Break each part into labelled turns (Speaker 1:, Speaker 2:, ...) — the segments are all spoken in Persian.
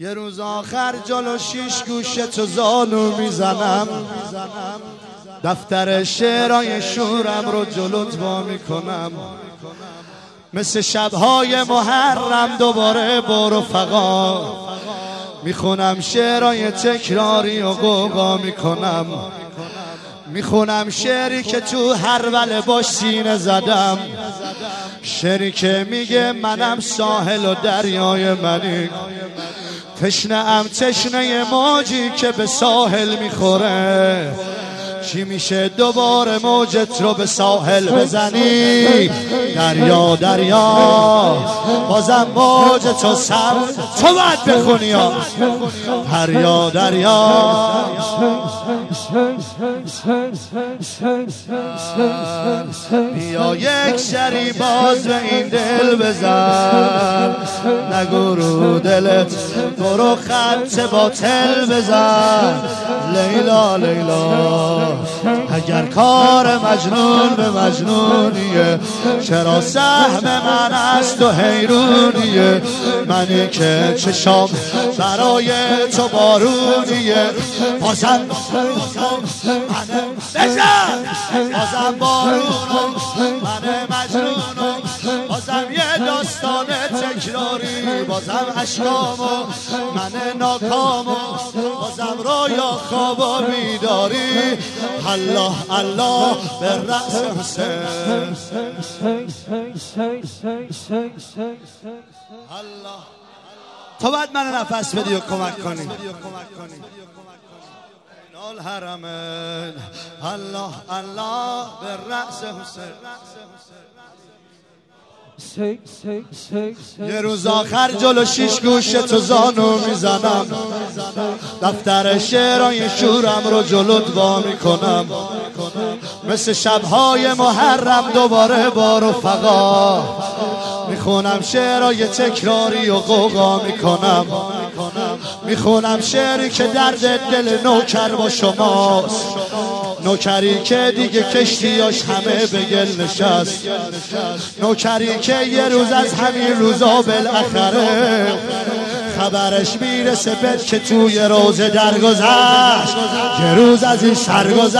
Speaker 1: یه روز آخر جلو شیش گوشه تو زانو می‌زنم. دفتر شعرهای شورم رو جلوت وا می‌کنم. مثل شبهای محرم دوباره برو فقا می‌خونم شعرهای تکراری و قوقا می‌کنم. می‌خونم شعری که تو هر وله باش سینه زدم. شعری که میگه منم ساحل و دریای منی. تشنه ام تشنه موجی که به ساحل می‌خوره. چی میشه دوباره موجت رو به ساحل بزنی؟ دریا دریا بازم موج تو سر. تو باید بخونی دریا دریا. بیا یک سری باز به این دل بزن. نگو رو دلت. برو خط باطل بزن. لیلا لیلا اگر کار مجنون به مجنونیه چرا سهم من از تو حیرونیه؟ منی که چشام برای تو بارونیه. بازم بزن بازم بارون داستان تکراری بازم اشکامو من ناکامو بازم رویا خوابا میداری الله الله به رأس حسین. الله. تو باید من نفس بدی و کمک کنی. الله الله به رأس حسین. یه روز آخر جلو شیش گوش تو زانو می‌زنم. دفتر شعرهای شورم رو جلوت وا می‌کنم. مثل شبهای محرم دوباره با رفقا. می‌خونم شعرهای تکراری و قوقا می‌کنم. می‌خونم شعری که درد دل نوکر با شماست. نوکری که دیگه کشتیاش همه به گل نشست. نوکری که یه روز از همین روزا بالاخره خبرش می‌رسه بد که توی روزه درگذشت. یه روز از این سرگذشت.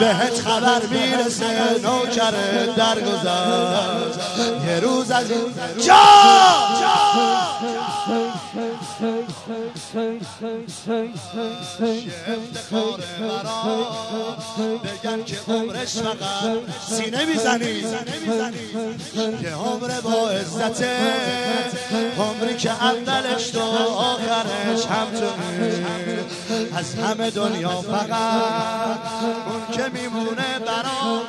Speaker 1: بهت خبر می‌رسه نوکر درگذشت. یه روز از این جا! بگن که فقط سینه می‌زنی که عمر با عمری که اولش تو آخرش هم از همه دنیا فقط اون که میمونه برا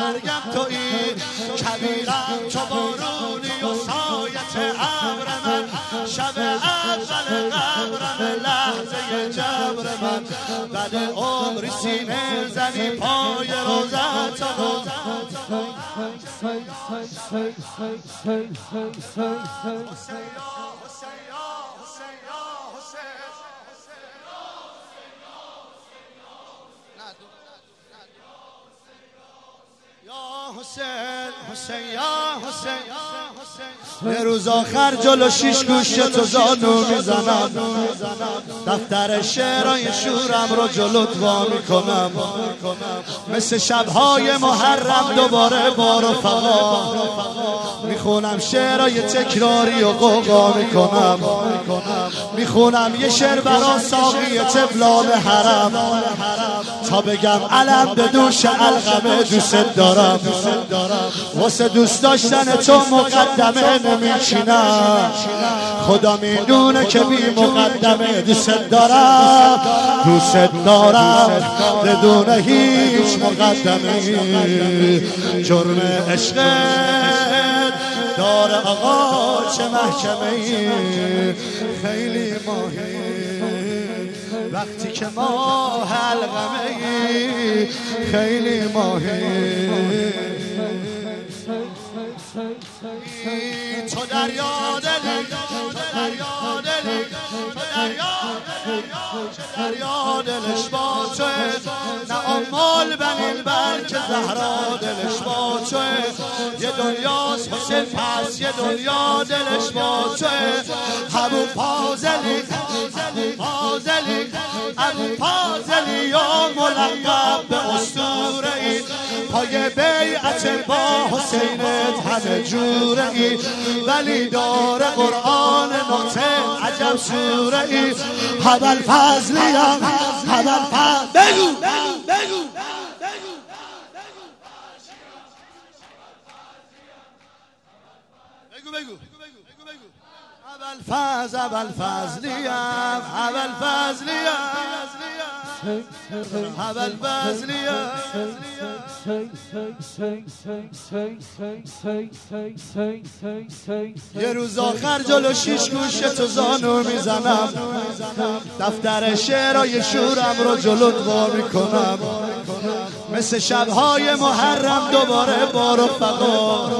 Speaker 1: مرگم توی کبیرم تو بارونی و سایت عبر من شب اول قبرم لحظه جبر من بعد عمری سینه زنی پای روزت حسین حسین یا حسین یه روز آخر جلو شیش گوشه تو زانو می‌زنم. دفتر شعرهای شورم رو جلوت وا می‌کنم. مثل شبهای محرم دوباره با رفقا می‌خونم شعرهای تکراری و قوقا می‌کنم. می‌خونم یه شعر برا ساقی تفلان حرم. تا بگم علم به دوش القمه دوست دارم. واسه دوست داشتن تو مقدمه نمیچینم خدا می‌دونه که بی مقدمه دوست دارم. دوست دارم. بدون هیچ مقدمه. جرم عشق دار آقا چه محکمه. خیلی ماهی. وقتی که ما حلقمه خیلی ماهی. تو دریا دلی تو دریا دلی تو دریا دریا دلش با توه. نه امال زهرا دلش با توه یه دنیاست حسین پس یه دنیا دلش با توه همون پازلی پازلی ابو پازلی یا ملقب به اسطوره ای. پای بیعت با حسینت همه جوره ای. ولی داره قرآن نوته عجب سوره ای. حبل فضلیم حبل فضل بگو بگو بگو بگو. فاز اول فضلیم یه روز آخر جلو شیش گوش تو زانو می‌زنم. دفتر شعرهای شورم رو جلو وا می‌کنم. مثل شبهای محرم دوباره با رفقا.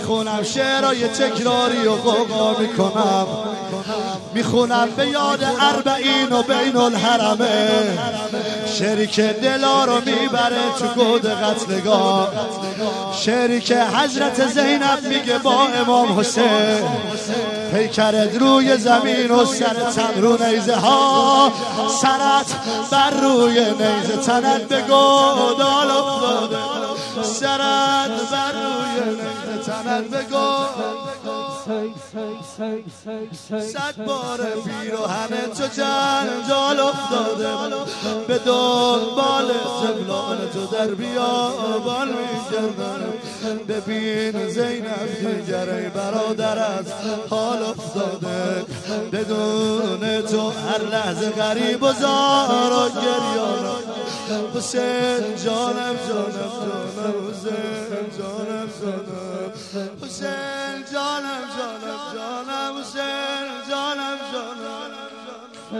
Speaker 1: می‌خونم شعرهای تکراری و قوقا می‌کنم. می‌خونم به یاد اربعین و بین الحرمه. شریک دلا رو می‌بره تو گود قتلگاه. شریک حضرت زینب میگه با امام حسین. پیکرت روی زمین و سرت رو نیزه ها. سرت بر روی نیزه تنت به گودال افتاده سرت بر تنت به صد بار پیروهن تو جنجال افتاده به دنبال سبلان تو در بیابان میگردن ببین زینب دیگره برادر از حال افتاده. بدون تو هر لحظه غریب و زار و حسین جانم جانم جانم حسین جانم جانم. حسین جانم جانم جانم حسین.